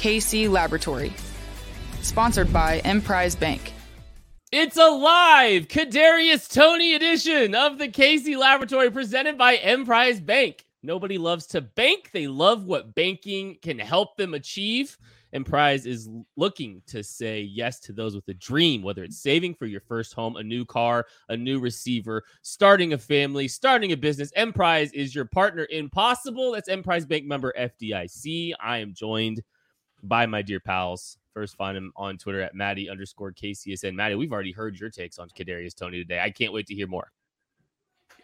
KC Laboratory. Sponsored by Emprise Bank. It's a live Kadarius Toney edition of the KC Laboratory presented by Emprise Bank. Nobody loves to bank. They love what banking can help them achieve. Emprise is looking to say yes to those with a dream, whether it's saving for your first home, a new car, a new receiver, starting a family, starting a business. Emprise is your partner in possible. That's Emprise Bank member FDIC. I am joined by my dear pals. First, find him on Twitter at Maddie underscore KCSN. Maddie, we've already heard your takes on Kadarius Toney today. I can't wait to hear more.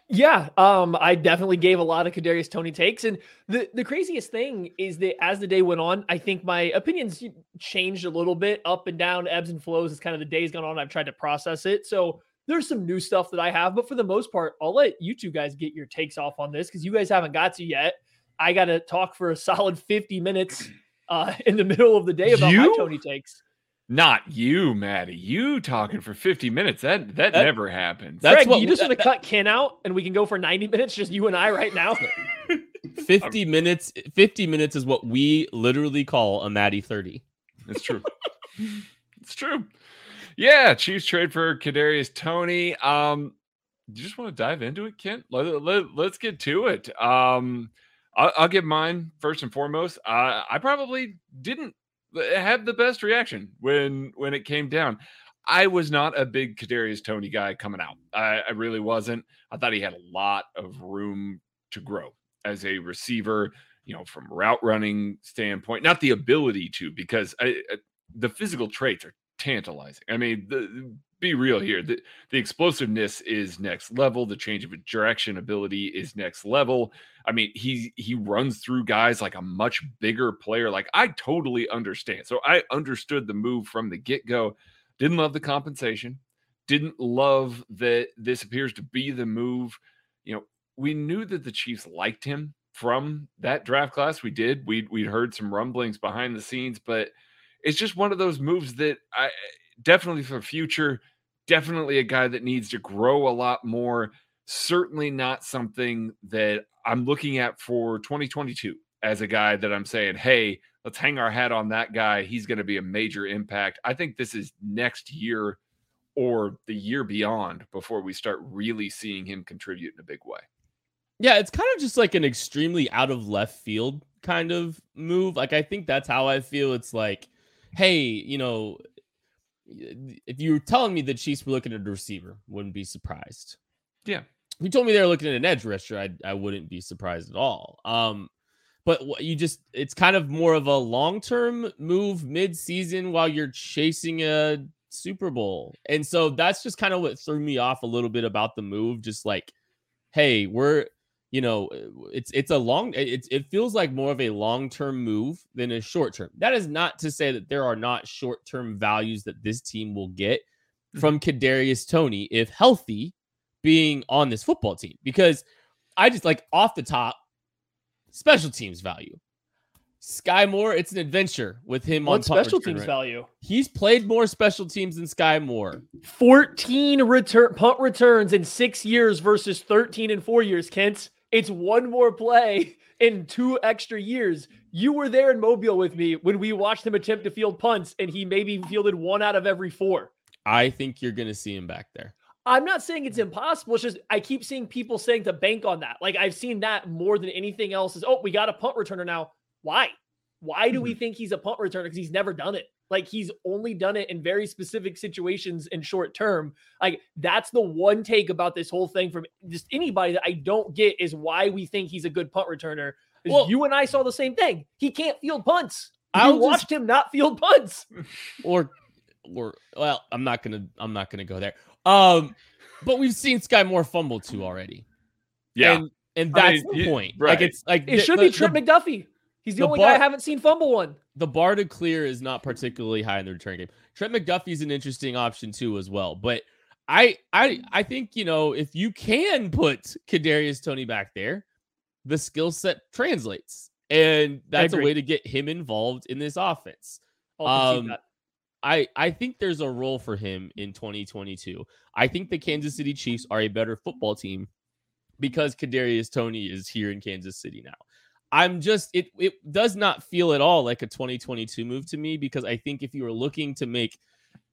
Yeah, um, I definitely gave a lot of Kadarius Toney takes, and the the craziest thing is that as the day went on, I think my opinions changed a little bit, up and down, ebbs and flows as kind of the days gone on. I've tried to process it, so there's some new stuff that I have, but for the most part, I'll let you two guys get your takes off on this because you guys haven't got to yet. I got to talk for a solid 50 minutes uh, in the middle of the day about you? my Toney takes. Not you, Maddie. You talking for 50 minutes. That that, that never happens. That's Greg, what you just want to cut Ken out and we can go for 90 minutes, just you and I right now. 50 minutes. 50 minutes is what we literally call a Maddie 30. It's true. it's true. Yeah, Chiefs trade for Kadarius Toney. Um, you just want to dive into it, Kent? Let, let, let's get to it. Um, I'll, I'll give mine first and foremost. I probably didn't eh, have the best reaction when when it came down. I was not a big Kadarius Toney guy coming out. I, I really wasn't. I thought he had a lot of room to grow as a receiver. You know, from route running standpoint, not the ability to, because I, I, the physical traits are tantalizing. I mean, the, be real here. The, the explosiveness is next level. The change of direction ability is next level. I mean, he he runs through guys like a much bigger player. Like I totally understand. So I understood the move from the get go. Didn't love the compensation. Didn't love that this appears to be the move. You know, we knew that the Chiefs liked him from that draft class. We did. We we'd heard some rumblings behind the scenes, but it's just one of those moves that I definitely for future, definitely a guy that needs to grow a lot more. Certainly not something that I'm looking at for 2022 as a guy that I'm saying, hey, let's hang our hat on that guy. He's going to be a major impact. I think this is next year or the year beyond before we start really seeing him contribute in a big way. Yeah, it's kind of just like an extremely out of left field kind of move. Like I think that's how I feel. It's like, hey, you know, if you were telling me that Chiefs were looking at a receiver, wouldn't be surprised. Yeah. If you told me they were looking at an edge rusher, I I wouldn't be surprised at all. Um, but you just it's kind of more of a long-term move mid-season while you're chasing a Super Bowl. And so that's just kind of what threw me off a little bit about the move just like hey, we're you know, it's it's a long it, it feels like more of a long-term move than a short-term. That is not to say that there are not short-term values that this team will get mm-hmm. from Kadarius Tony if healthy being on this football team because I just like off the top special teams value. Sky Moore, it's an adventure with him what on special teams right. value. He's played more special teams than Sky Moore. 14 return punt returns in six years versus 13 in four years, Kent. It's one more play in two extra years. You were there in Mobile with me when we watched him attempt to field punts, and he maybe fielded one out of every four. I think you're going to see him back there. I'm not saying it's impossible. It's just I keep seeing people saying to bank on that. Like I've seen that more than anything else is, oh, we got a punt returner now. Why? Why do we mm-hmm. think he's a punt returner? Because he's never done it. Like he's only done it in very specific situations in short term. Like that's the one take about this whole thing from just anybody that I don't get is why we think he's a good punt returner. Well, you and I saw the same thing. He can't field punts. I watched him not field punts. Or or well, I'm not gonna I'm not gonna go there. Um, but we've seen Sky Moore fumble too already. Yeah. And, and that's I mean, the point. Right. Like it's like it the, should be Trent the, McDuffie. He's the, the only bar, guy I haven't seen fumble one. The bar to clear is not particularly high in the return game. Trent McDuffie's an interesting option too, as well. But I I I think you know if you can put Kadarius Toney back there, the skill set translates, and that's a way to get him involved in this offense. Um, I I think there's a role for him in 2022. I think the Kansas City Chiefs are a better football team because Kadarius Toney is here in Kansas City now. I'm just it it does not feel at all like a 2022 move to me because I think if you were looking to make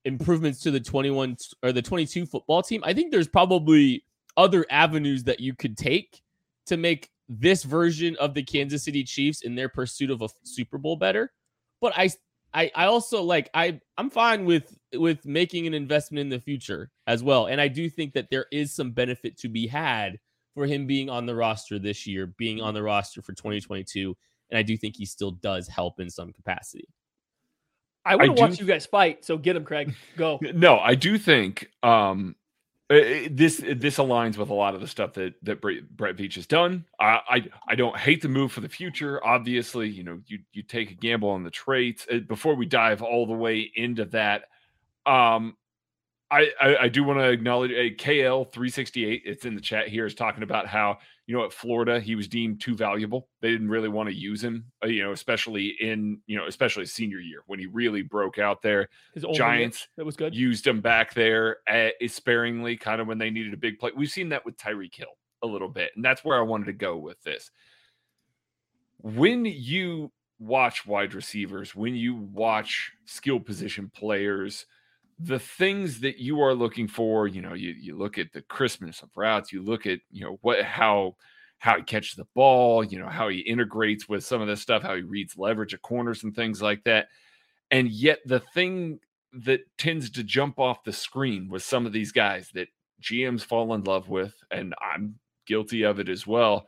improvements to the 21 or the 22 football team, I think there's probably other avenues that you could take to make this version of the Kansas City Chiefs in their pursuit of a Super Bowl better. But I I I also like I I'm fine with with making an investment in the future as well. And I do think that there is some benefit to be had for him being on the roster this year, being on the roster for 2022, and I do think he still does help in some capacity. I want to watch you guys fight, so get him, Craig. Go. No, I do think um this this aligns with a lot of the stuff that that Brett Veach has done. I, I, I don't hate the move for the future. Obviously, you know you you take a gamble on the traits. Uh, before we dive all the way into that, um, I, I, I do want to acknowledge a KL three sixty eight. It's in the chat here is talking about how you know at Florida he was deemed too valuable. They didn't really want to use him. Uh, you know, especially in you know especially senior year when he really broke out there. His Giants that was good. Used him back there at, eh, sparingly, kind of when they needed a big play. We've seen that with Tyreek Hill a little bit, and that's where I wanted to go with this. When you watch wide receivers, when you watch skill position players the things that you are looking for, you know, you, you look at the crispness of routes, you look at, you know, what, how, how he catches the ball, you know, how he integrates with some of this stuff, how he reads leverage at corners and things like that. And yet the thing that tends to jump off the screen with some of these guys that GMs fall in love with, and I'm guilty of it as well,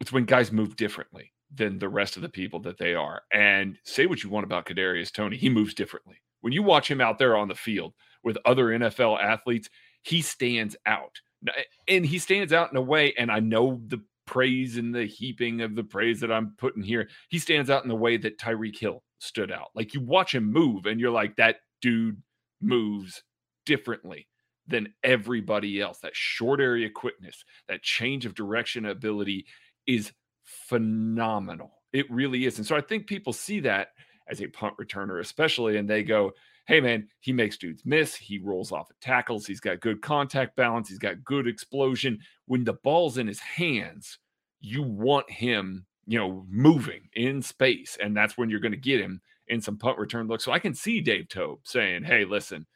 it's when guys move differently than the rest of the people that they are. And say what you want about Kadarius Toney, he moves differently. When you watch him out there on the field with other NFL athletes, he stands out. Eh, and he stands out in a way, and I know the praise and the heaping of the praise that I'm putting here. He stands out in the way that Tyreek Hill stood out. Like you watch him move, and you're like, that dude moves differently than everybody else. That short area quickness, that change of direction ability is phenomenal. It really is. And so I think people see that as a punt returner, especially, and they go, hey man, he makes dudes miss. He rolls off of tackles. He's got good contact balance. He's got good explosion. When the ball's in his hands, you want him, you know, moving in space. And that's when you're going to get him in some punt return looks. So I can see Dave Toub saying, hey, listen,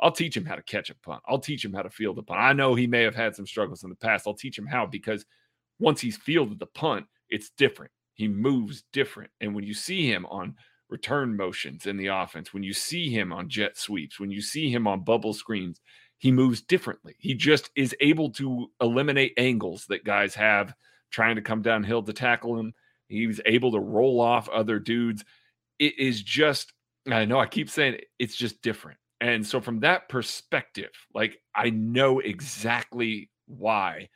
I'll teach him how to catch a punt. I'll teach him how to field a punt. I know he may have had some struggles in the past. I'll teach him how because once he's fielded the punt, it's different. He moves different. And when you see him on return motions in the offense, when you see him on jet sweeps, when you see him on bubble screens, he moves differently. He just is able to eliminate angles that guys have trying to come downhill to tackle him. He's able to roll off other dudes. It is just, I know I keep saying it, it's just different. And so, from that perspective, like I know exactly why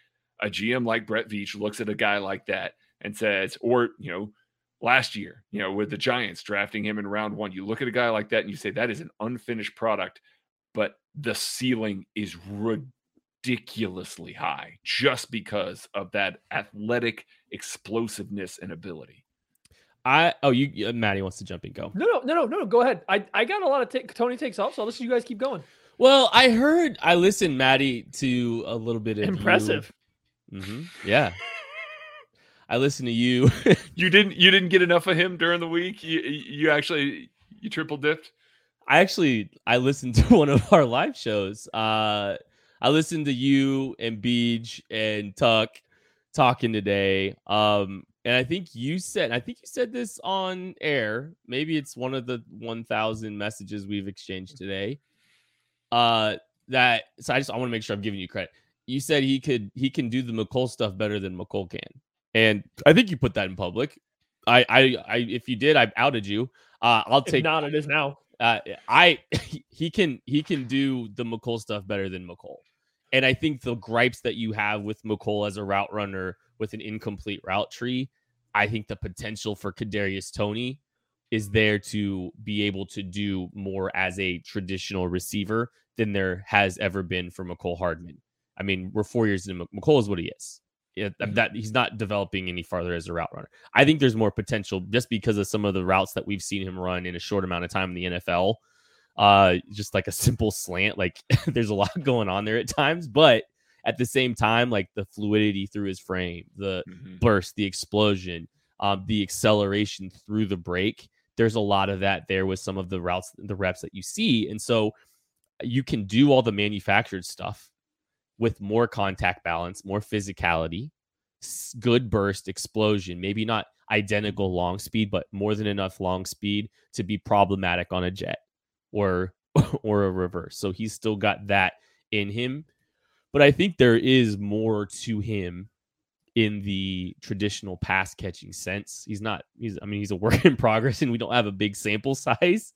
a GM like Brett Veach looks at a guy like that and says, or, you know, last year, you know, with the Giants drafting him in round one, you look at a guy like that and you say, that is an unfinished product, but the ceiling is ridiculously high just because of that athletic explosiveness and ability. I oh you uh, Maddie wants to jump in go. No, no, no, no, no. Go ahead. I, I got a lot of t- Toney takes off, so I'll listen you guys keep going. Well, I heard I listened, Maddie, to a little bit of impressive. Mm-hmm. Yeah. I listened to you. you didn't you didn't get enough of him during the week. You you actually you triple dipped. I actually I listened to one of our live shows. Uh I listened to you and Beej and Tuck talking today. Um and I think you said I think you said this on air. Maybe it's one of the 1000 messages we've exchanged today. Uh that so I just I want to make sure I'm giving you credit. You said he could he can do the Mecole stuff better than Mecole can. And I think you put that in public. I I, I if you did, I outed you. Uh I'll take if not it is now. Uh I he can he can do the Mecole stuff better than Mecole. And I think the gripes that you have with Mecole as a route runner with an incomplete route tree, I think the potential for Kadarius Toney is there to be able to do more as a traditional receiver than there has ever been for Mecole Hardman. I mean, we're four years in. Mecole is what he is. It, mm-hmm. that he's not developing any farther as a route runner. I think there's more potential just because of some of the routes that we've seen him run in a short amount of time in the NFL. Uh, just like a simple slant, like there's a lot going on there at times, but at the same time, like the fluidity through his frame, the mm-hmm. burst, the explosion, um, the acceleration through the break. There's a lot of that there with some of the routes, the reps that you see, and so you can do all the manufactured stuff with more contact balance, more physicality, good burst, explosion, maybe not identical long speed, but more than enough long speed to be problematic on a jet or or a reverse. So he's still got that in him but I think there is more to him in the traditional pass catching sense. He's not he's I mean he's a work in progress and we don't have a big sample size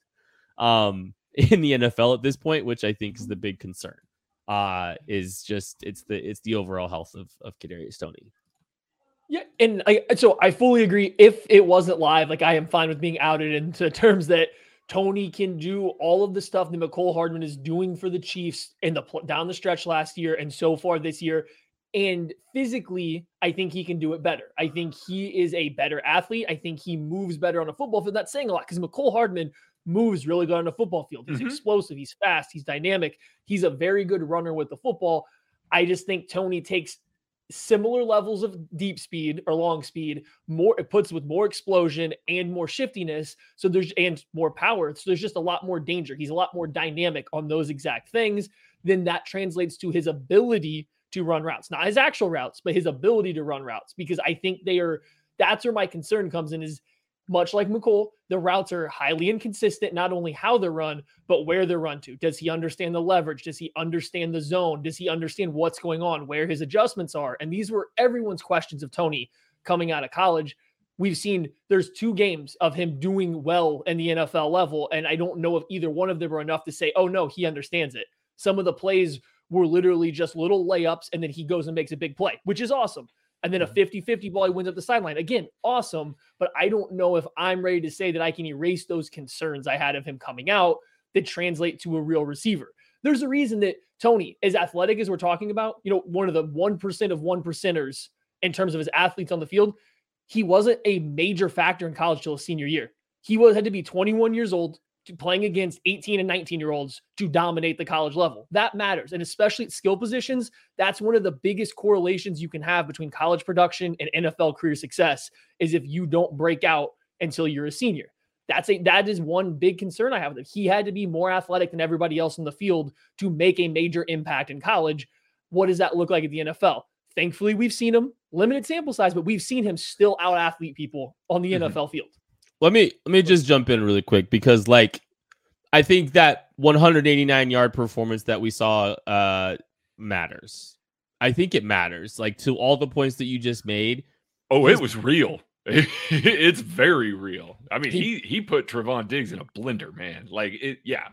um in the NFL at this point, which I think is the big concern. Uh is just it's the it's the overall health of of Kadarius Toney. Yeah, and I so I fully agree. If it wasn't live, like I am fine with being outed into terms that Toney can do all of the stuff that Mecole Hardman is doing for the Chiefs in the down the stretch last year and so far this year. And physically, I think he can do it better. I think he is a better athlete. I think he moves better on a football field. That's saying a lot because Mecole Hardman moves really good on the football field. He's mm-hmm. explosive. He's fast. He's dynamic. He's a very good runner with the football. I just think Toney takes similar levels of deep speed or long speed more it puts with more explosion and more shiftiness so there's and more power so there's just a lot more danger he's a lot more dynamic on those exact things then that translates to his ability to run routes not his actual routes but his ability to run routes because i think they are that's where my concern comes in is much like Mecole, the routes are highly inconsistent, not only how they're run, but where they're run to. Does he understand the leverage? Does he understand the zone? Does he understand what's going on, where his adjustments are? And these were everyone's questions of Toney coming out of college. We've seen there's two games of him doing well in the NFL level. And I don't know if either one of them are enough to say, oh, no, he understands it. Some of the plays were literally just little layups, and then he goes and makes a big play, which is awesome and then a 50 mm-hmm. 50 ball, he wins up the sideline. Again, awesome. But I don't know if I'm ready to say that I can erase those concerns I had of him coming out that translate to a real receiver. There's a reason that Toney, as athletic as we're talking about, you know, one of the 1% of one percenters in terms of his athletes on the field, he wasn't a major factor in college till his senior year. He was had to be 21 years old playing against 18 and 19 year olds to dominate the college level. That matters. And especially at skill positions, that's one of the biggest correlations you can have between college production and NFL career success is if you don't break out until you're a senior. That's a that is one big concern I have with him. He had to be more athletic than everybody else in the field to make a major impact in college. What does that look like at the NFL? Thankfully, we've seen him limited sample size, but we've seen him still out athlete people on the mm-hmm. NFL field let me let me just jump in really quick because like I think that 189 yard performance that we saw uh matters. I think it matters. Like to all the points that you just made. Oh, it was real. it's very real. I mean, he he put Trevon Diggs in a blender, man. Like it, yeah.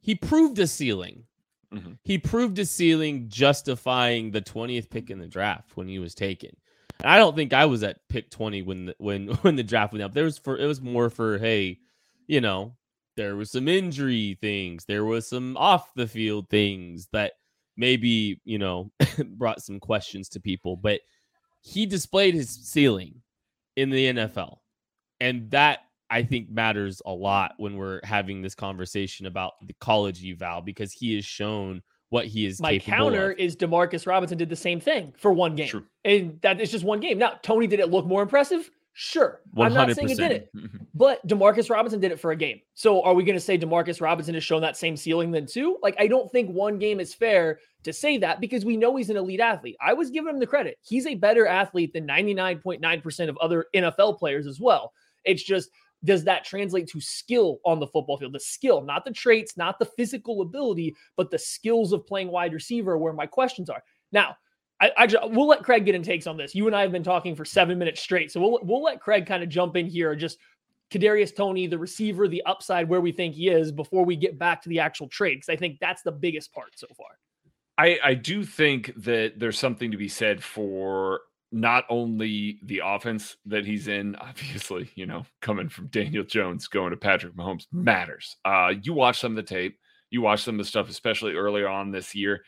He proved a ceiling. Mhm. He proved a ceiling justifying the 20th pick in the draft when he was taken. And I don't think I was at pick 20 when the, when when the draft went up. There was for it was more for hey, you know, there was some injury things, there was some off the field things that maybe, you know, brought some questions to people, but he displayed his ceiling in the NFL. And that I think matters a lot when we're having this conversation about the college eval because he has shown what he is My counter of. is Demarcus Robinson did the same thing for one game. True. And that is just one game. Now, Toney did it look more impressive? Sure. I'm not saying it didn't. But Demarcus Robinson did it for a game. So are we going to say Demarcus Robinson has shown that same ceiling then too? Like I don't think one game is fair to say that because we know he's an elite athlete. I was giving him the credit. He's a better athlete than 99.9% of other NFL players as well. It's just does that translate to skill on the football field? The skill, not the traits, not the physical ability, but the skills of playing wide receiver where my questions are. Now, I, I ju- we'll let Craig get in takes on this. You and I have been talking for seven minutes straight, so we'll we'll let Craig kind of jump in here. Just Kadarius Toney, the receiver, the upside, where we think he is before we get back to the actual trade, because I think that's the biggest part so far. I, I do think that there's something to be said for not only the offense that he's in, obviously, you know, coming from Daniel Jones going to Patrick Mahomes matters. Uh, you watch some of the tape, you watch some of the stuff, especially earlier on this year.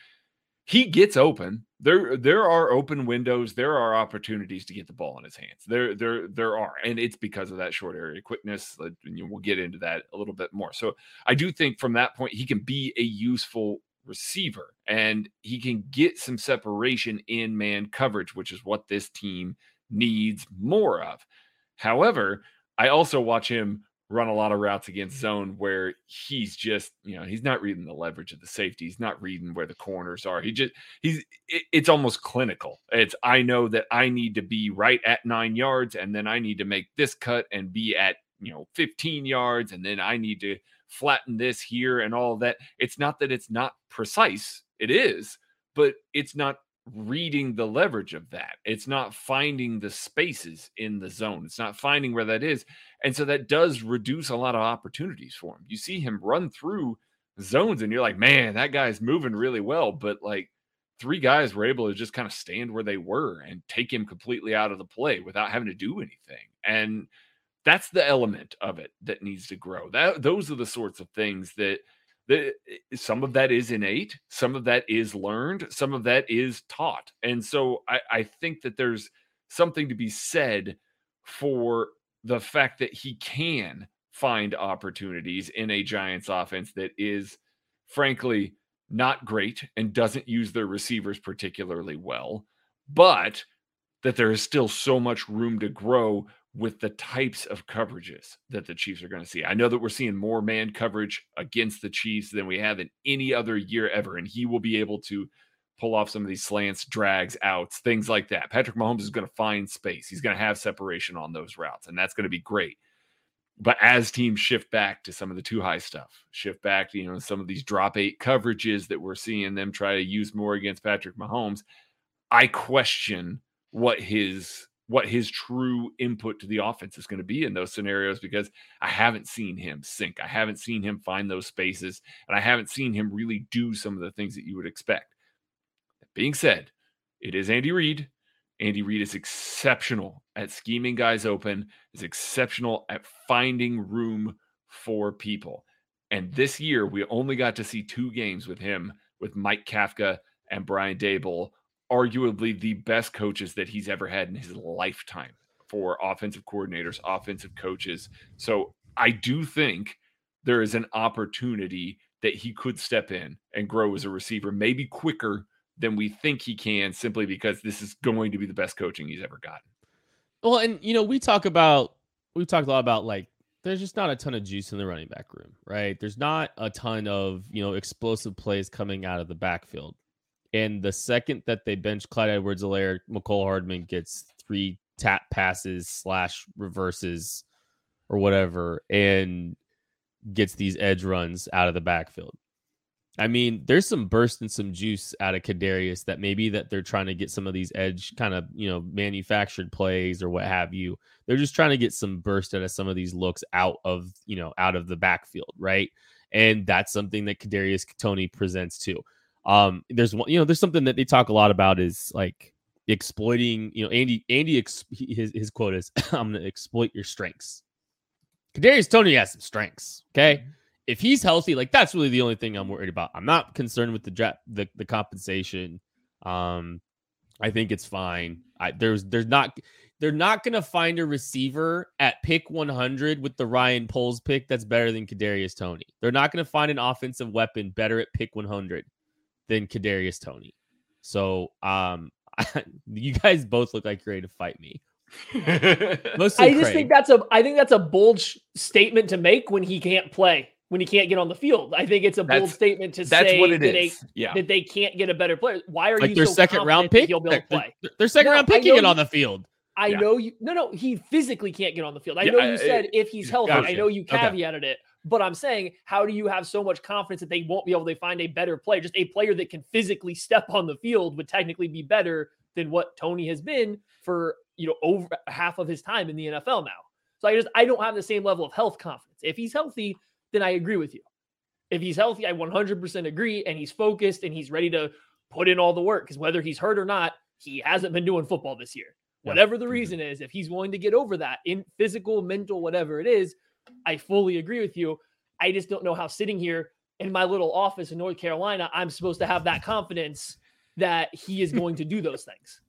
He gets open. There, there are open windows. There are opportunities to get the ball in his hands. There, there, there are, and it's because of that short area quickness. And We'll get into that a little bit more. So I do think from that point he can be a useful receiver and he can get some separation in man coverage, which is what this team needs more of. However, I also watch him run a lot of routes against zone where he's just, you know, he's not reading the leverage of the safety. He's not reading where the corners are. He just, he's, it, it's almost clinical. It's, I know that I need to be right at nine yards and then I need to make this cut and be at, you know, 15 yards and then I need to flatten this here and all that. It's not that it's not precise, it is, but it's not reading the leverage of that. It's not finding the spaces in the zone. It's not finding where that is. And so that does reduce a lot of opportunities for him. You see him run through zones and you're like, man, that guy's moving really well. But like three guys were able to just kind of stand where they were and take him completely out of the play without having to do anything. And that's the element of it that needs to grow. That those are the sorts of things that that eh, eh, some of that is innate, some of that is learned, some of that is taught. And so I, I think that there's something to be said for the fact that he can find opportunities in a Giants offense that is frankly not great and doesn't use their receivers particularly well, but that there is still so much room to grow with the types of coverages that the Chiefs are going to see. I know that we're seeing more man coverage against the Chiefs than we have in any other year ever, and he will be able to pull off some of these slants, drags, outs, things like that. Patrick Mahomes is going to find space. He's going to have separation on those routes, and that's going to be great. But as teams shift back to some of the two high stuff, shift back to you know some of these drop eight coverages that we're seeing them try to use more against Patrick Mahomes, I question what his what his true input to the offense is going to be in those scenarios because I haven't seen him sink. I haven't seen him find those spaces, and I haven't seen him really do some of the things that you would expect. That being said, it is Andy Reid. Andy Reid is exceptional at scheming guys open, is exceptional at finding room for people. And this year, we only got to see two games with him, with Mike Kafka and Brian Daboll, arguably the best coaches that he's ever had in his lifetime for offensive coordinators, offensive coaches. So I do think there is an opportunity that he could step in and grow as a receiver, maybe quicker than we think he can, simply because this is going to be the best coaching he's ever gotten. Well, and you know, we talk about we've talked a lot about like there's just not a ton of juice in the running back room, right? There's not a ton of, you know, explosive plays coming out of the backfield. And the second that they bench Clyde Edwards Alaire, Mecole Hardman gets three tap passes slash reverses or whatever and gets these edge runs out of the backfield. I mean, there's some burst and some juice out of Kadarius that maybe that they're trying to get some of these edge kind of you know manufactured plays or what have you. They're just trying to get some burst out of some of these looks out of you know out of the backfield, right? And that's something that Kadarius Toney presents too. Um, there's one, you know, there's something that they talk a lot about is like exploiting. You know, Andy, Andy, his his quote is, "I'm going to exploit your strengths." Kadarius Toney has some strengths. Okay, mm-hmm. if he's healthy, like that's really the only thing I'm worried about. I'm not concerned with the draft, the the compensation. Um, I think it's fine. I, there's there's not they're not going to find a receiver at pick 100 with the Ryan Poles pick that's better than Kadarius Toney. They're not going to find an offensive weapon better at pick 100 than Kadarius Toney. So, um, you guys both look like you're ready to fight me. Mostly I just Craig. think that's a I think that's a bold sh- statement to make when he can't play, when he can't get on the field. I think it's a bold statement to that's say what it that, is. They, yeah. that they can't get a better player. Why are like you their so second round pick? He'll be able to play. Their, their second no, round pick can get on the field. I yeah. know you. No, no, he physically can't get on the field. I yeah, know you I, said I, if he's healthy. Gotcha. I know you caveated okay. it, but I'm saying, how do you have so much confidence that they won't be able to find a better player? Just a player that can physically step on the field would technically be better than what Toney has been for you know over half of his time in the NFL now. So I just I don't have the same level of health confidence. If he's healthy, then I agree with you. If he's healthy, I 100% agree, and he's focused and he's ready to put in all the work. Because whether he's hurt or not, he hasn't been doing football this year. Whatever the mm-hmm. reason is, if he's willing to get over that in physical, mental, whatever it is, I fully agree with you. I just don't know how sitting here in my little office in North Carolina, I'm supposed to have that confidence that he is going to do those things.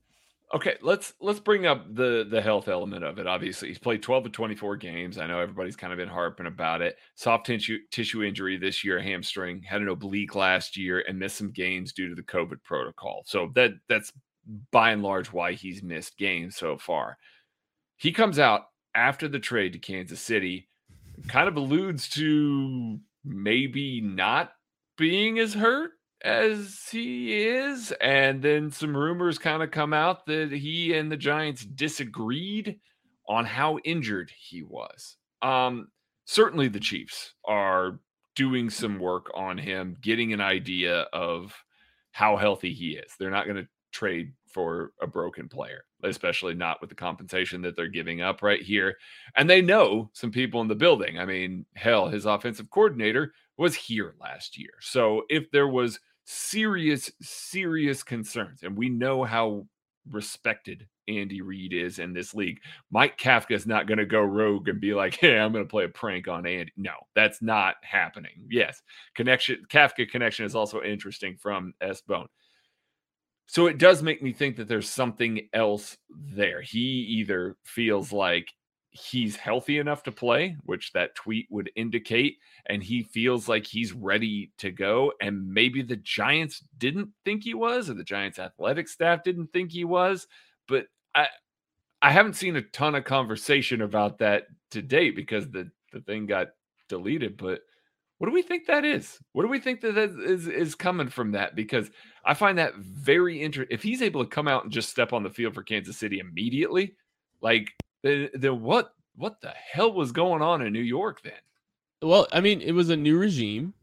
Okay, let's let's bring up the the health element of it. Obviously, he's played 12 to 24 games. I know everybody's kind of been harping about it. Soft tissue tissue injury this year, hamstring, had an oblique last year, and missed some games due to the COVID protocol. So that that's by and large why he's missed games so far. He comes out after the trade to Kansas City, kind of alludes to maybe not being as hurt as he is. And then some rumors kind of come out that he and the Giants disagreed on how injured he was. Um, certainly the Chiefs are doing some work on him, getting an idea of how healthy he is. They're not going to trade for a broken player, especially not with the compensation that they're giving up right here. And they know some people in the building. I mean, hell, his offensive coordinator was here last year. So if there was serious, serious concerns, and we know how respected Andy Reid is in this league. Mike Kafka is not going to go rogue and be like, "Hey, I'm going to play a prank on Andy." No, that's not happening. Yes, connection Kafka connection is also interesting from S Bone. So it does make me think that there's something else there. He either feels like he's healthy enough to play, which that tweet would indicate, and he feels like he's ready to go. And maybe the Giants didn't think he was, or the Giants athletic staff didn't think he was. But I I haven't seen a ton of conversation about that to date because the, the thing got deleted. But what do we think that is? What do we think that is is coming from that? Because I find that very interesting. If he's able to come out and just step on the field for Kansas City immediately, like then, then what what the hell was going on in New York then? Well, I mean, it was a new regime.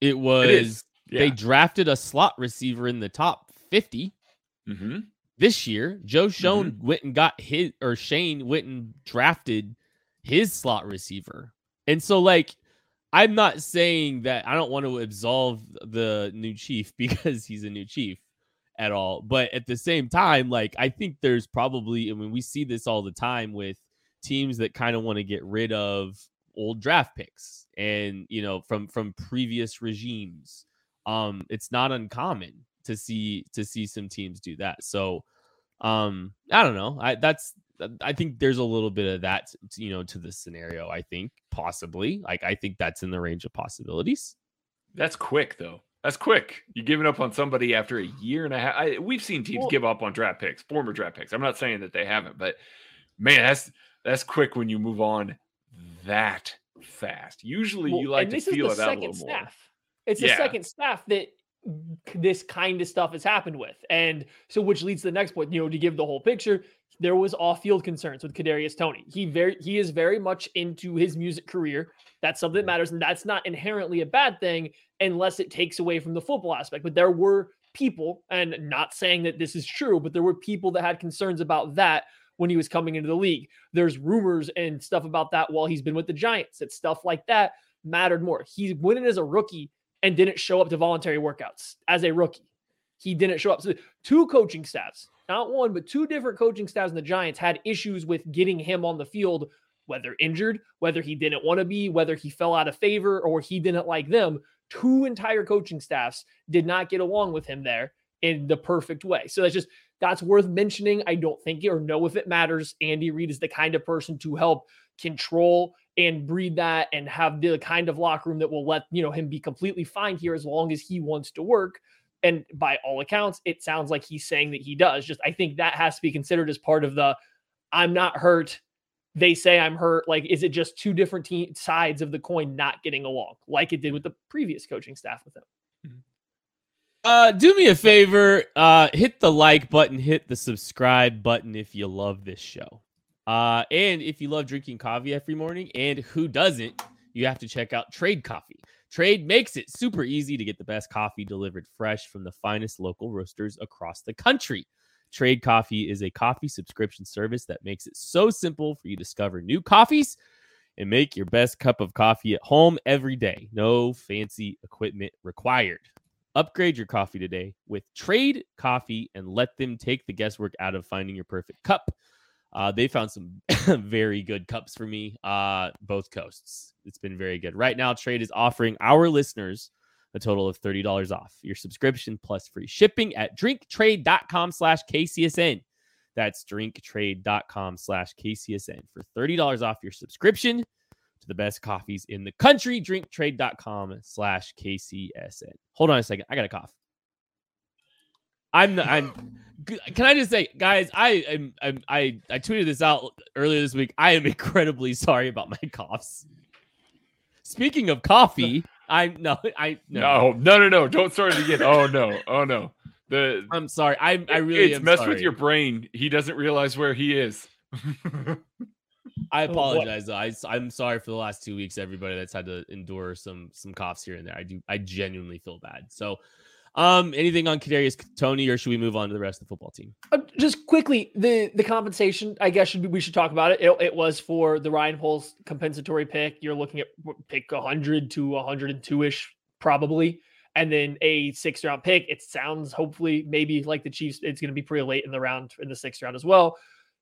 It was it yeah. they drafted a slot receiver in the top 50 mm-hmm. this year. Joe Schoen mm-hmm. went and got his or Schoen went and drafted his slot receiver. And so like I'm not saying that I don't want to absolve the new chief because he's a new chief at all. But at the same time, like I think there's probably I mean we see this all the time with teams that kind of want to get rid of old draft picks and you know from from previous regimes. Um it's not uncommon to see to see some teams do that. So um I don't know. I that's I think there's a little bit of that, you know, to the scenario. I think possibly, like, I think that's in the range of possibilities. That's quick, though. That's quick. You're giving up on somebody after a year and a half. I, we've seen teams well, give up on draft picks, former draft picks. I'm not saying that they haven't, but man, that's that's quick when you move on that fast. Usually, well, you like to feel it out a little staff. more. It's yeah. the second staff that this kind of stuff has happened with, and so which leads to the next point. You know, to give the whole picture, there was off-field concerns with Kadarius Toney. He very he is very much into his music career. That's something that matters, and that's not inherently a bad thing unless it takes away from the football aspect. But there were people, and not saying that this is true, but there were people that had concerns about that when he was coming into the league. There's rumors and stuff about that while he's been with the Giants. That stuff like that mattered more. He went in as a rookie and didn't show up to voluntary workouts as a rookie. He didn't show up. So two coaching staffs, not one, but two different coaching staffs in the Giants had issues with getting him on the field, whether injured, whether he didn't want to be, whether he fell out of favor, or he didn't like them. Two entire coaching staffs did not get along with him there in the perfect way. So that's just that's worth mentioning. I don't think or know if it matters. Andy Reid is the kind of person to help control and breed that and have the kind of locker room that will let you know him be completely fine here as long as he wants to work and by all accounts it sounds like he's saying that he does just i think that has to be considered as part of the i'm not hurt they say i'm hurt like is it just two different te- sides of the coin not getting along like it did with the previous coaching staff with him Uh, do me a favor. Uh, hit the like button, hit the subscribe button if you love this show. Uh, and if you love drinking coffee every morning, and who doesn't, you have to check out Trade Coffee. Trade makes it super easy to get the best coffee delivered fresh from the finest local roasters across the country. Trade Coffee is a coffee subscription service that makes it so simple for you to discover new coffees and make your best cup of coffee at home every day. No fancy equipment required. Upgrade your coffee today with Trade Coffee and let them take the guesswork out of finding your perfect cup. Uh, they found some very good cups for me, uh, both coasts. It's been very good. Right now, Trade is offering our listeners a total of $30 off your subscription plus free shipping at drinktrade.com slash KCSN. That's drinktrade.com slash KCSN for $30 off your subscription to the best coffees in the country. Drinktrade.com slash KCSN. Hold on a second. I got a cough. I'm not, I'm can I just say, guys, I am I'm, I I tweeted this out earlier this week. I am incredibly sorry about my coughs. Speaking of coffee, I no I no no no no don't start it again. Oh no oh no the I'm sorry. I I really it's messed with your brain. He doesn't realize where he is. I oh, apologize. though. I I'm sorry for the last two weeks, everybody that's had to endure some some coughs here and there. I do I genuinely feel bad. So um, anything on Kadarius Toney, or should we move on to the rest of the football team? Uh, just quickly, the the compensation, I guess should be, we should talk about it. it. it. was for the Ryan Poles compensatory pick. You're looking at pick 100 to 102 ish, probably, and then a sixth round pick. It sounds hopefully maybe like the Chiefs. It's going to be pretty late in the round in the sixth round as well.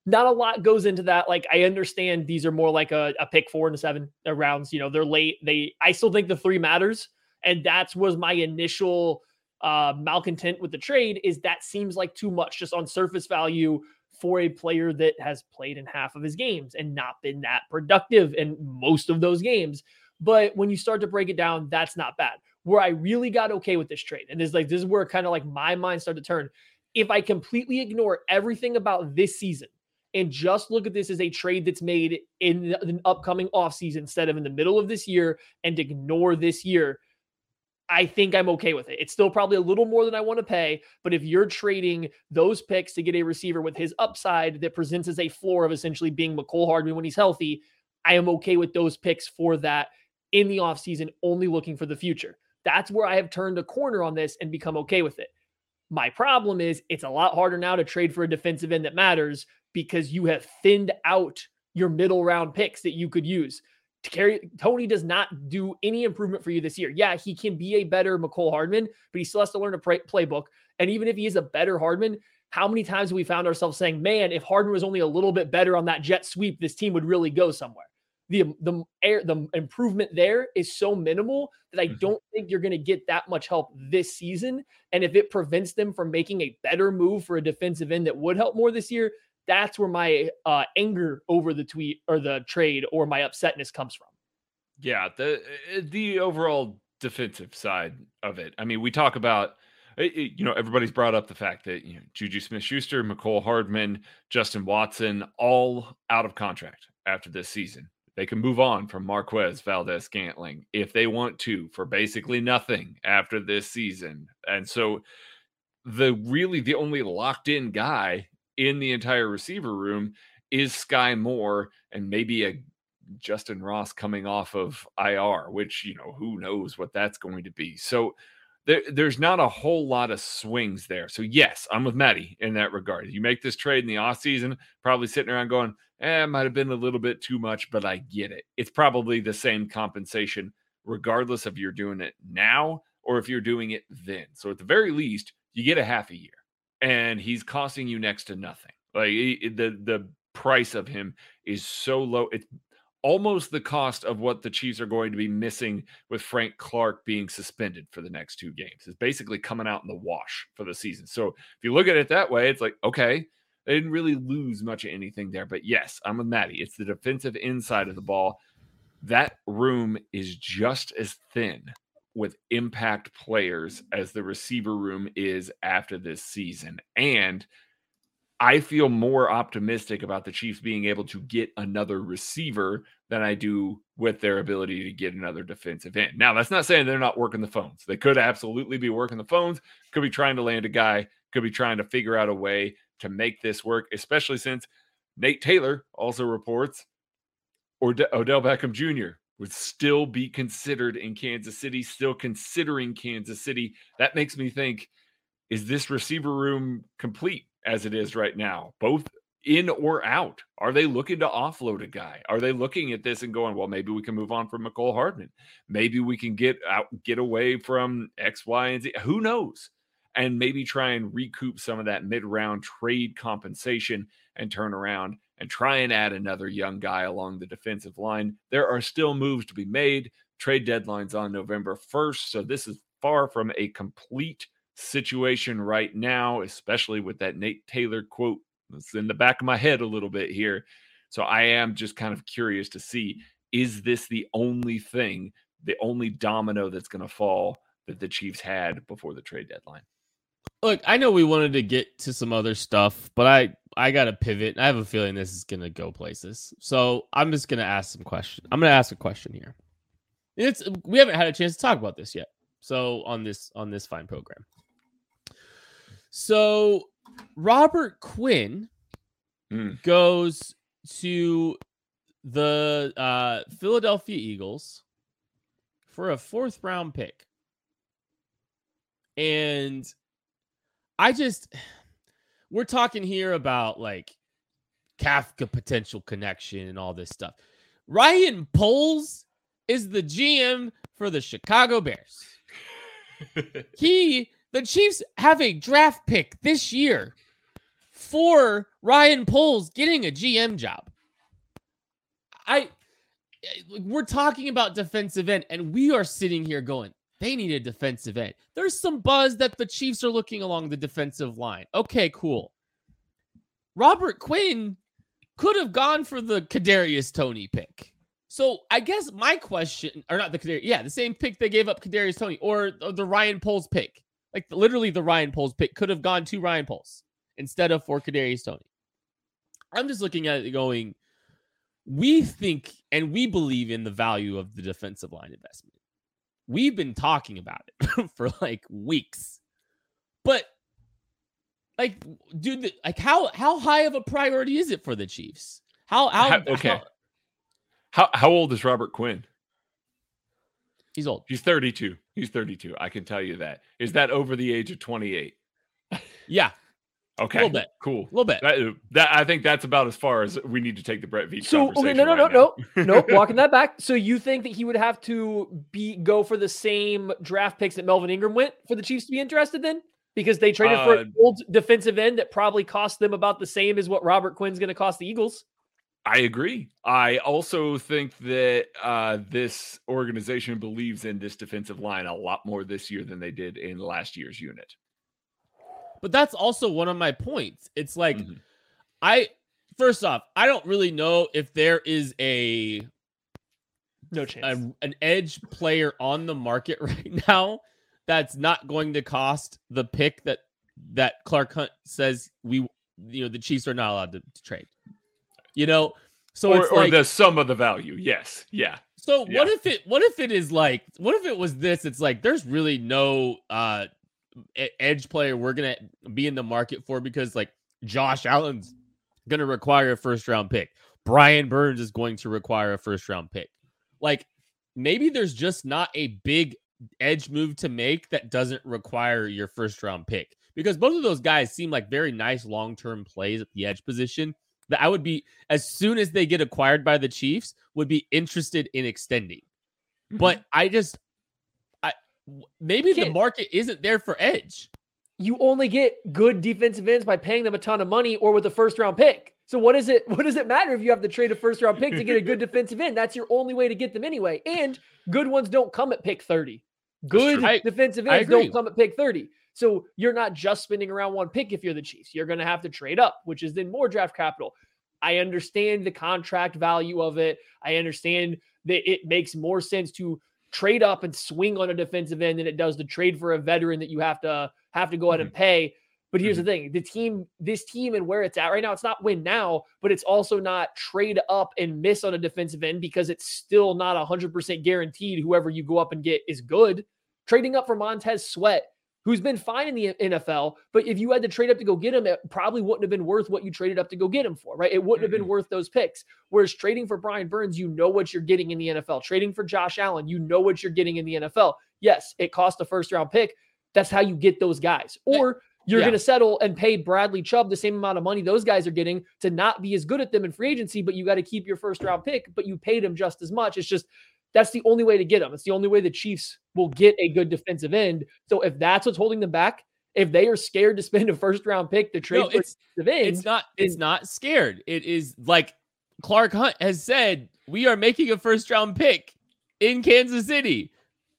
Not a lot goes into that. Like I understand these are more like a, a pick four and seven rounds. You know, they're late. They I still think the three matters, and that was my initial uh, malcontent with the trade is that seems like too much just on surface value for a player that has played in half of his games and not been that productive in most of those games. But when you start to break it down, that's not bad. Where I really got okay with this trade, and this like this is where kind of like my mind started to turn. If I completely ignore everything about this season and just look at this as a trade that's made in the upcoming offseason instead of in the middle of this year and ignore this year, I think I'm okay with it. It's still probably a little more than I want to pay, but if you're trading those picks to get a receiver with his upside that presents as a floor of essentially being Mecole Hardman when he's healthy, I am okay with those picks for that in the offseason, only looking for the future. That's where I have turned a corner on this and become okay with it. My problem is it's a lot harder now to trade for a defensive end that matters because you have thinned out your middle round picks that you could use. Carry, Toney does not do any improvement for you this year. Yeah, he can be a better Mecole Hardman, but he still has to learn a play, playbook. And even if he is a better Hardman, how many times have we found ourselves saying, "Man, if Hardman was only a little bit better on that jet sweep, this team would really go somewhere." The the air the improvement there is so minimal that I mm-hmm. don't think you're going to get that much help this season. And if it prevents them from making a better move for a defensive end that would help more this year, that's where my uh, anger over the tweet or the trade or my upsetness comes from. Yeah, the uh, the overall defensive side of it. I mean, we talk about uh, you know everybody's brought up the fact that you know Juju Smith-Schuster, Mecole Hardman, Justin Watson, all out of contract after this season. They can move on from Marquez Valdes-Scantling if they want to for basically nothing after this season. And so the really the only locked in guy in the entire receiver room is Sky Moore and maybe a Justyn Ross coming off of IR, which, you know, who knows what that's going to be. So there, there's not a whole lot of swings there. So, yes, I'm with Maddie in that regard. You make this trade in the offseason, probably sitting around going, eh, might have been a little bit too much, but I get it. It's probably the same compensation, regardless of you're doing it now or if you're doing it then. So, at the very least, you get a half a year and he's costing you next to nothing. Like the the price of him is so low. It's almost the cost of what the Chiefs are going to be missing with Frank Clark being suspended for the next two games. It's basically coming out in the wash for the season. So if you look at it that way, it's like, okay, they didn't really lose much of anything there. But yes, I'm with Maddie. It's the defensive inside of the ball. That room is just as thin with impact players as the receiver room is after this season. And I feel more optimistic about the Chiefs being able to get another receiver than I do with their ability to get another defensive end. Now, that's not saying they're not working the phones. They could absolutely be working the phones, could be trying to land a guy, could be trying to figure out a way to make this work, especially since Nate Taylor also reports or Odell Beckham Jr. would still be considered in Kansas City, still considering Kansas City. That makes me think is this receiver room complete? as it is right now, both in or out? Are they looking to offload a guy? Are they looking at this and going, well, maybe we can move on from Mecole Hardman. Maybe we can get out, get away from X, Y, and Z. Who knows? And maybe try and recoup some of that mid-round trade compensation and turn around and try and add another young guy along the defensive line. There are still moves to be made. Trade deadlines on November 1st. So this is far from a complete situation right now, especially with that Nate Taylor quote that's in the back of my head a little bit here. So I am just kind of curious to see is this the only thing, the only domino that's going to fall that the Chiefs had before the trade deadline? Look, I know we wanted to get to some other stuff, but I I got to pivot. I have a feeling this is going to go places. So I'm just going to ask some questions. I'm going to ask a question here. It's we haven't had a chance to talk about this yet. So on this on this fine program. So Robert Quinn mm. goes to the uh, Philadelphia Eagles for a fourth round pick. And I just, we're talking here about like Kafka potential connection and all this stuff. Ryan Poles is the GM for the Chicago Bears. he the Chiefs have a draft pick this year for Ryan Poles getting a GM job. I we're talking about defensive end, and we are sitting here going, they need a defensive end. There's some buzz that the Chiefs are looking along the defensive line. Okay, cool. Robert Quinn could have gone for the Kadarius Toney pick. So I guess my question, or not the Kadarius, yeah, the same pick they gave up Kadarius Toney or, the Ryan Poles pick. Like literally, the Ryan Poles pick could have gone to Ryan Poles instead of for Kadarius Toney. I'm just looking at it going, we think and we believe in the value of the defensive line investment. We've been talking about it for like weeks, but like, dude, like how how high of a priority is it for the Chiefs? How how, how okay? How, how how old is Robert Quinn? He's old. He's 32. He's 32. I can tell you that. Is that over the age of 28? yeah. Okay. A little bit. Cool. A little bit. That, that, I think that's about as far as we need to take the Brett Veach so, okay, no, no, right no, no, no. Walking that back. So you think that he would have to be go for the same draft picks that Melvin Ingram went for the Chiefs to be interested then? Because they traded uh, for an old defensive end that probably cost them about the same as what Robert Quinn's going to cost the Eagles. I agree. I also think that uh, this organization believes in this defensive line a lot more this year than they did in last year's unit. But that's also one of my points. It's like, mm-hmm. I first off, I don't really know if there is a no chance a, an edge player on the market right now that's not going to cost the pick that that Clark Hunt says we you know the Chiefs are not allowed to, to trade. You know, so or, it's like, the sum of the value. Yes. Yeah. So yeah. what if it what if it is like what if it was this? It's like there's really no uh edge player we're gonna be in the market for because like Josh Allen's going to require a first round pick. Brian Burns is going to require a first round pick. Like maybe there's just not a big edge move to make that doesn't require your first round pick because both of those guys seem like very nice long term plays at the edge position that I would be as soon as they get acquired by the Chiefs would be interested in extending. Mm-hmm. But I just maybe the market isn't there for edge. You only get good defensive ends by paying them a ton of money or with a first round pick. So what is it? What does it matter if you have to trade a first round pick to get a good defensive end? That's your only way to get them anyway. And good ones don't come at pick 30. Good I, defensive ends don't come at pick 30. So you're not just spending around one pick if you're the Chiefs. You're going to have to trade up, which is then more draft capital. I understand the contract value of it. I understand that it makes more sense to trade up and swing on a defensive end than it does to trade for a veteran that you have to have to go ahead mm-hmm. and pay. But here's mm-hmm. the thing: the team, this team, and where it's at right now, it's not win now, but it's also not trade up and miss on a defensive end because it's still not 100% guaranteed whoever you go up and get is good. Trading up for Montez Sweat, who's been fine in the NFL, but if you had to trade up to go get him, it probably wouldn't have been worth what you traded up to go get him for, right? It wouldn't have been worth those picks. Whereas trading for Brian Burns, you know what you're getting in the NFL. Trading for Josh Allen, you know what you're getting in the NFL. Yes, it cost a first round pick. That's how you get those guys. Eh, or you're yeah. going to settle and pay Bradley Chubb the same amount of money those guys are getting to not be as good at them in free agency, but you got to keep your first round pick, but you paid him just as much. It's just that's the only way to get them. It's the only way the Chiefs will get a good defensive end. So if that's what's holding them back, if they are scared to spend a first round pick to trade no, it's, end, it's not it's not scared. It is like Clark Hunt has said, we are making a first round pick in Kansas City.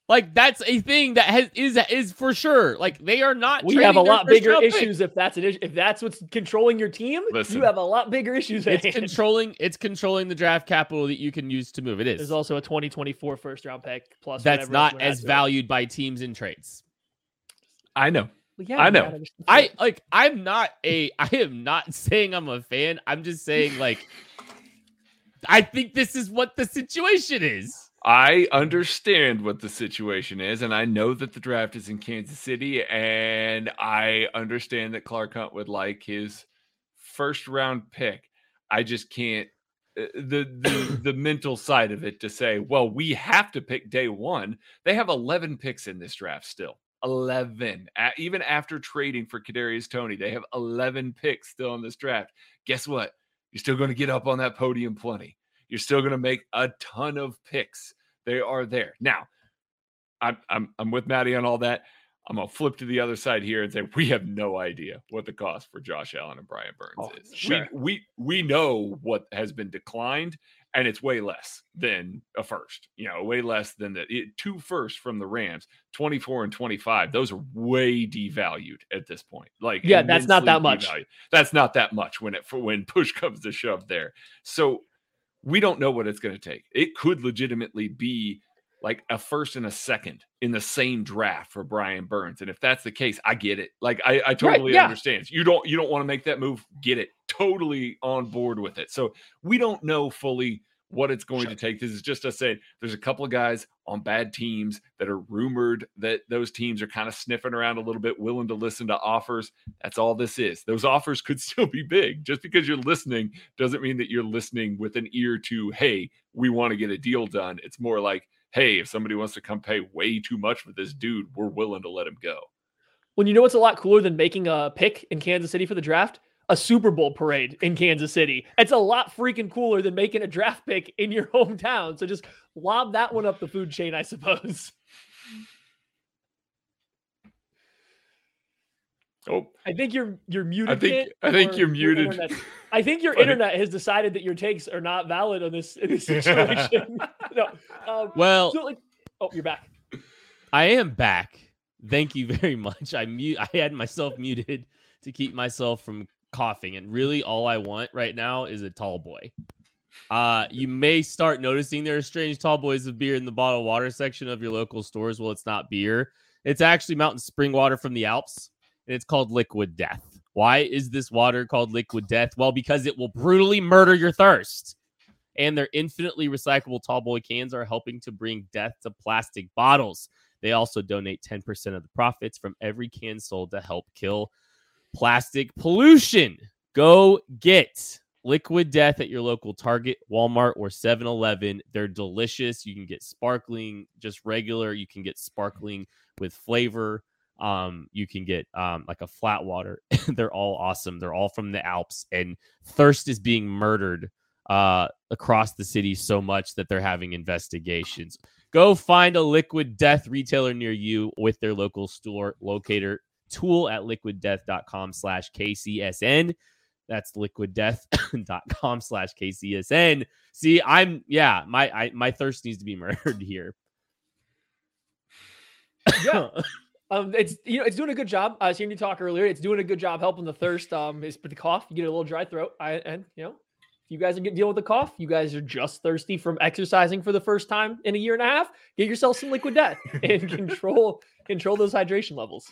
Like that's a thing that has is is for sure. Like they are not. We have a lot bigger issues pick. if that's an issue. If that's what's controlling your team, Listen, you have a lot bigger issues. It's controlling. It's controlling the draft capital that you can use to move. It is. There's also a 2024 first round pick plus. That's not as valued by teams in trades. I know. Well, yeah, I know. I like. I'm not a. I am not saying I'm a fan. I'm just saying like. I think this is what the situation is. I understand what the situation is, and I know that the draft is in Kansas City, and I understand that Clark Hunt would like his first round pick. I just can't uh, the the the mental side of it to say, well, we have to pick day one. They have 11 picks in this draft still. 11. even after trading for Kadarius Toney, they have 11 picks still in this draft. Guess what? You're still going to get up on that podium plenty. You're still going to make a ton of picks. They are there. Now, I'm, I'm, I'm with Maddie on all that. I'm gonna flip to the other side here and say we have no idea what the cost for Josh Allen and Brian Burns oh, is. Sure. We, we we know what has been declined, and it's way less than a first. You know, way less than the it, two firsts from the Rams, 24 and 25. Those are way devalued at this point. Like, yeah, that's not that much. Devalued. That's not that much when it for when push comes to shove there. So we don't know what it's going to take. It could legitimately be like a first and a second in the same draft for Brian Burns. And if that's the case, I get it. Like I, I totally right, yeah. understand. You don't you don't want to make that move, get it. Totally on board with it. So we don't know fully what it's going sure. to take. This is just us saying there's a couple of guys on bad teams that are rumored that those teams are kind of sniffing around a little bit, willing to listen to offers. That's all this is. Those offers could still be big. Just because you're listening doesn't mean that you're listening with an ear to, hey, we want to get a deal done. It's more like, hey, if somebody wants to come pay way too much for this dude, we're willing to let him go. When you know what's a lot cooler than making a pick in Kansas City for the draft? A Super Bowl parade in Kansas City. It's a lot freaking cooler than making a draft pick in your hometown. So just lob that one up the food chain, I suppose. Oh, I think you're you're muted. I think I think you're muted. Your I think your internet has decided that your takes are not valid on this in this situation. no. Um, well, so like, oh, you're back. I am back. Thank you very much. I mute. I had myself muted to keep myself from coughing, and really all I want right now is a tall boy. Uh, you may start noticing there are strange tall boys of beer in the bottled water section of your local stores. Well, it's not beer. It's actually mountain spring water from the Alps, and it's called Liquid Death. Why is this water called Liquid Death? Well, because it will brutally murder your thirst. And their infinitely recyclable tall boy cans are helping to bring death to plastic bottles. They also donate 10% of the profits from every can sold to help kill plastic pollution. Go get Liquid Death at your local Target, Walmart, or 7 Eleven. They're delicious. You can get sparkling, just regular. You can get sparkling with flavor. Um, you can get um, like a flat water. They're all awesome. They're all from the Alps, and thirst is being murdered uh, across the city so much that they're having investigations. Go find a Liquid Death retailer near you with their local store locator tool at liquiddeath.com slash KCSN. That's liquiddeath.com slash KCSN. See, I'm yeah, my I, my thirst needs to be murdered here. Yeah. Um, it's you know it's doing a good job. I was hearing you talk earlier. It's doing a good job helping the thirst. Um, is but the cough. You get a little dry throat. I and you know, if you guys are getting dealing with the cough, you guys are just thirsty from exercising for the first time in a year and a half. Get yourself some liquid death and control control those hydration levels.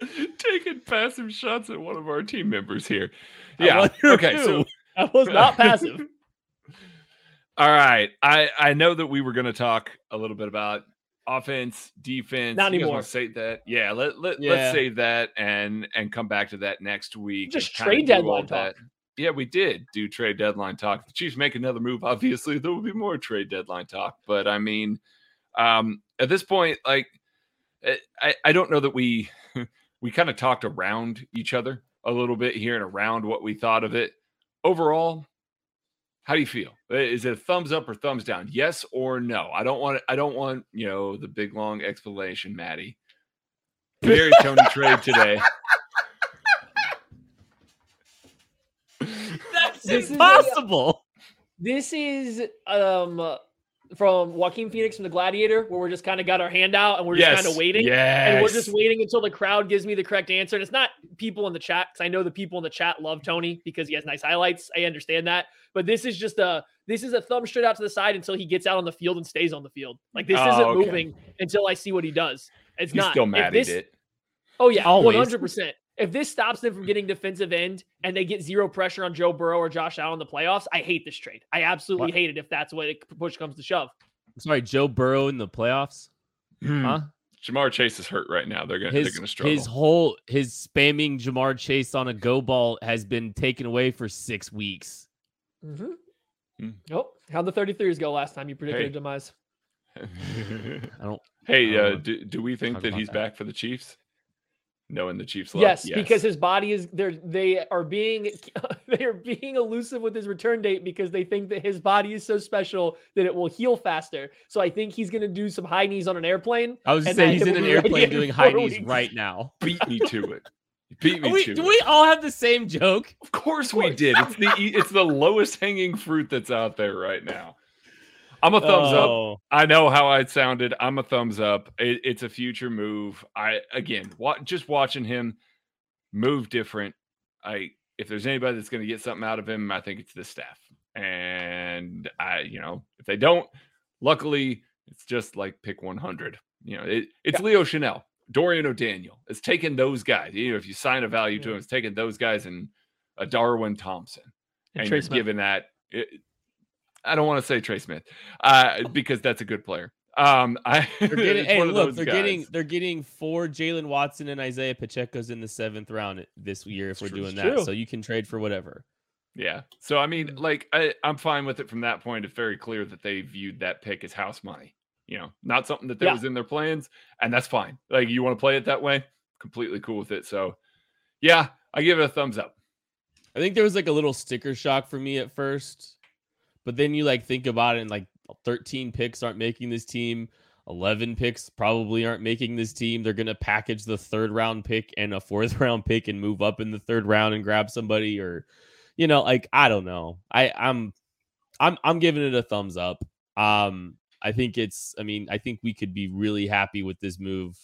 Taking passive shots at one of our team members here. Yeah. Okay. So I was not passive. All right. I I know that we were going to talk a little bit about offense, defense. Not you anymore. say that? Yeah. Let let Yeah. let's save that and and come back to that next week. Just trade deadline talk. Yeah, we did do trade deadline talk. The Chiefs make another move, obviously there will be more trade deadline talk. But I mean, um, at this point, like eh, I, I don't know that we we kind of talked around each other a little bit here and around what we thought of it. Overall, how do you feel? Is it a thumbs up or thumbs down? Yes or no? I don't want I don't want you know the big long explanation, Maddie. Very Toney trade today. That's This is impossible. This is um from Joaquin Phoenix from the Gladiator, where we're just kind of got our hand out and we're just kind of waiting. Yes. And we're just waiting until the crowd gives me the correct answer. And it's not people in the chat because I know the people in the chat love Toney because he has nice highlights. I understand that. But this is just a this is a thumb straight out to the side until he gets out on the field and stays on the field. Like this Oh, isn't okay. moving until I see what he does. It's He's not still If mad this- he did. Oh yeah, one hundred percent. If this stops them from getting defensive end and they get zero pressure on Joe Burrow or Josh Allen in the playoffs, I hate this trade. I absolutely What? hate it if that's what it, push comes to shove. Sorry, Joe Burrow in the playoffs. Huh? Ja'Marr Chase is hurt right now. They're gonna they're His gonna struggle. his whole his spamming Ja'Marr Chase on a go ball has been taken away for six weeks. Mm-hmm. Hmm. Oh, how'd the 33s go last time you predicted Hey. demise? I don't. hey, I don't uh, do, do we think that he's that. back for the Chiefs? Knowing the Chiefs love Yes, yes, because his body is they're they are being they are being elusive with his return date because they think that his body is so special that it will heal faster. So I think he's gonna do some high knees on an airplane. I was And saying then he's in an airplane doing high knees weeks. right now. beat me to it. Beat me We, to do it. we all have the same joke? Of course we did. It's the e- it's the lowest hanging fruit that's out there right now. I'm a thumbs up. Oh, I know how I sounded. I'm a thumbs up. It, it's a future move. I again, wa- just watching him move different. I if there's anybody that's going to get something out of him, I think it's this staff. And I, you know, if they don't, luckily it's just like pick 100. You know, it, it's Leo Chenal, Dorian O'Daniel. It's taking those guys. You know, if you sign a value to him, it's taking those guys and a Darwin Thompson And and given that. It, I don't want to say Trey Smith uh, because that's a good player. Um, I they're getting. hey, look, they're getting they're getting four Jaylen Watson and Isaiah Pacheco's in the seventh round this year if we're doing that. true. So you can trade for whatever. yeah. So I Mm. mean, like I, I'm fine with it from that point. It's very clear that they viewed that pick as house money. You know, not something that, that Yeah. was in their plans, and that's fine. Like you want to play it that way, completely cool with it. So, yeah, I give it a thumbs up. I think there was like a little sticker shock for me at first, but then you like think about it and like 13 picks aren't making this team. 11 picks probably aren't making this team. They're going to package the third round pick and a fourth round pick and move up in the third round and grab somebody or you know, like I don't know. I I'm I'm I'm giving it a thumbs up. Um I think it's I mean, I think we could be really happy with this move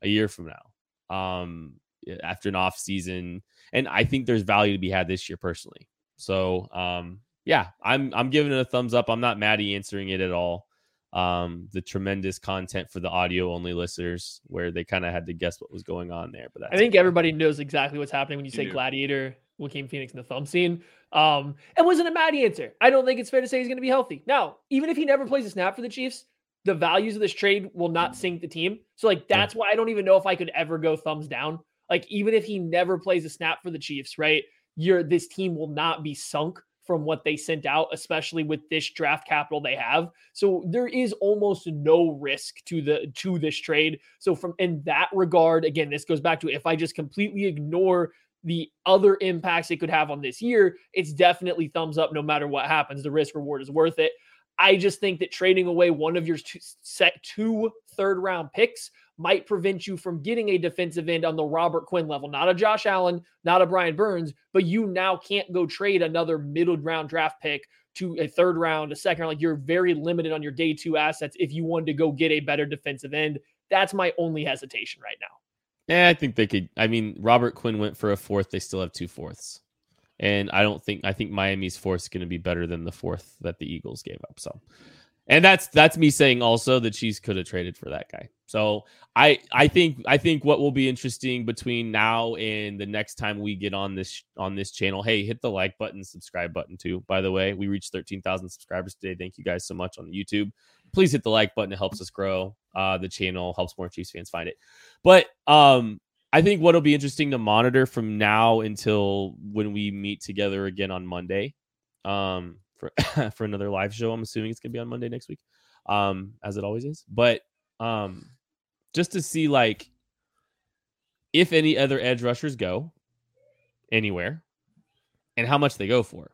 a year from now. Um after an off season and I think there's value to be had this year personally. So um yeah, I'm I'm giving it a thumbs up. I'm not mad at answering it at all. Um the tremendous content for the audio only listeners where they kind of had to guess what was going on there, but that's I think okay. everybody knows exactly what's happening when you You say do. Gladiator, Joaquin Phoenix, in the thumb scene. Um, it wasn't a mad answer. I don't think it's fair to say he's going to be healthy. Now, even if he never plays a snap for the Chiefs, the values of this trade will not sink the team. So, like, that's why I don't even know if I could ever go thumbs down Like even if he never plays a snap for the Chiefs, right? You're this team will not be sunk from what they sent out, especially with this draft capital they have. So there is almost no risk to the to this trade. So from in that regard, again, this goes back to if I just completely ignore the other impacts it could have on this year, it's definitely thumbs up no matter what happens. The risk reward is worth it. I just think that trading away one of your two, set two third round picks might prevent you from getting a defensive end on the Robert Quinn level, not a Josh Allen, not a Brian Burns, but you now can't go trade another middle round draft pick to a third round, a second round. Like you're very limited on your day two assets if you wanted to go get a better defensive end. That's my only hesitation right now. Yeah, I think they could. I mean, Robert Quinn went for a fourth. They still have two fourths. And I don't think I think Miami's fourth is going to be better than the fourth that the Eagles gave up. So, and that's that's me saying also the Chiefs could have traded for that guy. So I I think I think what will be interesting between now and the next time we get on this on this channel. Hey, hit the like button, subscribe button too. By the way, we reached thirteen thousand subscribers today. Thank you guys so much on the YouTube. Please hit the like button. It helps us grow uh, the channel, helps more Chiefs fans find it. But um, I think what'll be interesting to monitor from now until when we meet together again on Monday, um, for for another live show. I'm assuming it's gonna be on Monday next week, um, as it always is. But um, just to see like if any other edge rushers go anywhere and how much they go for.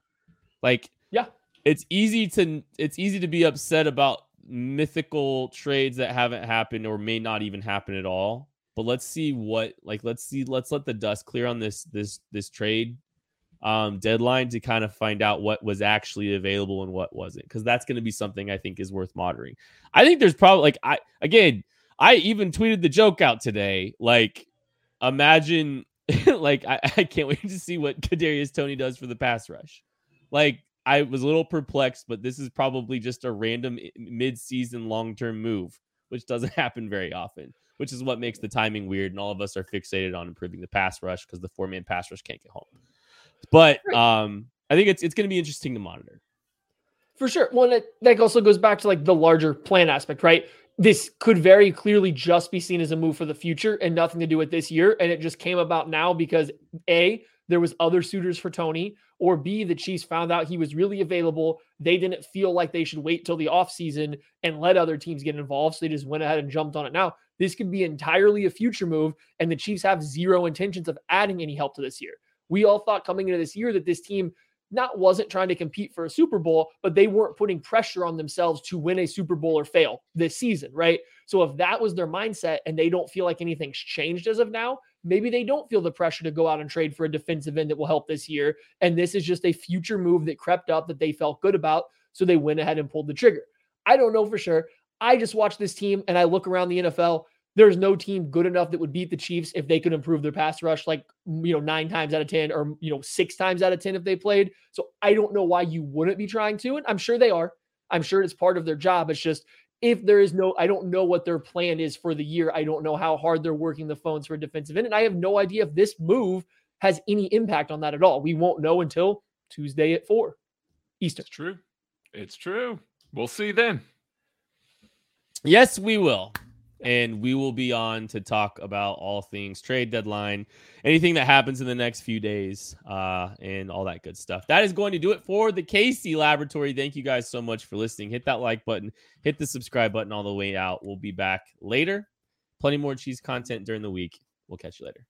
Like, yeah, it's easy to it's easy to be upset about mythical trades that haven't happened or may not even happen at all but let's see what like let's see let's let the dust clear on this this this trade um deadline to kind of find out what was actually available and what wasn't because that's going to be something i think is worth monitoring i think there's probably like i again i even tweeted the joke out today like imagine like I, I can't wait to see what kadarius Toney does for the pass rush like i was a little perplexed but this is probably just a random mid-season long-term move which doesn't happen very often which is what makes the timing weird. And all of us are fixated on improving the pass rush because the four man pass rush can't get home. But um, I think it's it's going to be interesting to monitor. For sure. Well, that, that also goes back to like the larger plan aspect, right? This could very clearly just be seen as a move for the future and nothing to do with this year. And it just came about now because A, there was other suitors for Toney, or B, the Chiefs found out he was really available. They didn't feel like they should wait till the offseason and let other teams get involved. So they just went ahead and jumped on it now. This could be entirely a future move, and the Chiefs have zero intentions of adding any help to this year. We all thought coming into this year that this team not wasn't trying to compete for a Super Bowl, but they weren't putting pressure on themselves to win a Super Bowl or fail this season, right? So if that was their mindset and they don't feel like anything's changed as of now, maybe they don't feel the pressure to go out and trade for a defensive end that will help this year. And this is just a future move that crept up that they felt good about. So they went ahead and pulled the trigger. I don't know for sure. I just watch this team and I look around the NFL. There's no team good enough that would beat the Chiefs if they could improve their pass rush like, you know, nine times out of 10 or, you know, six times out of 10 if they played. So I don't know why you wouldn't be trying to. And I'm sure they are. I'm sure it's part of their job. It's just if there is no, I don't know what their plan is for the year. I don't know how hard they're working the phones for a defensive end. And I have no idea if this move has any impact on that at all. We won't know until Tuesday at four Eastern. It's true. It's true. We'll see then. Yes, we will. And we will be on to talk about all things trade deadline, anything that happens in the next few days, uh, and all that good stuff. That is going to do it for the KC Laboratory. Thank you guys so much for listening. Hit that like button, hit the subscribe button all the way out. We'll be back later. Plenty more cheese content during the week. We'll catch you later.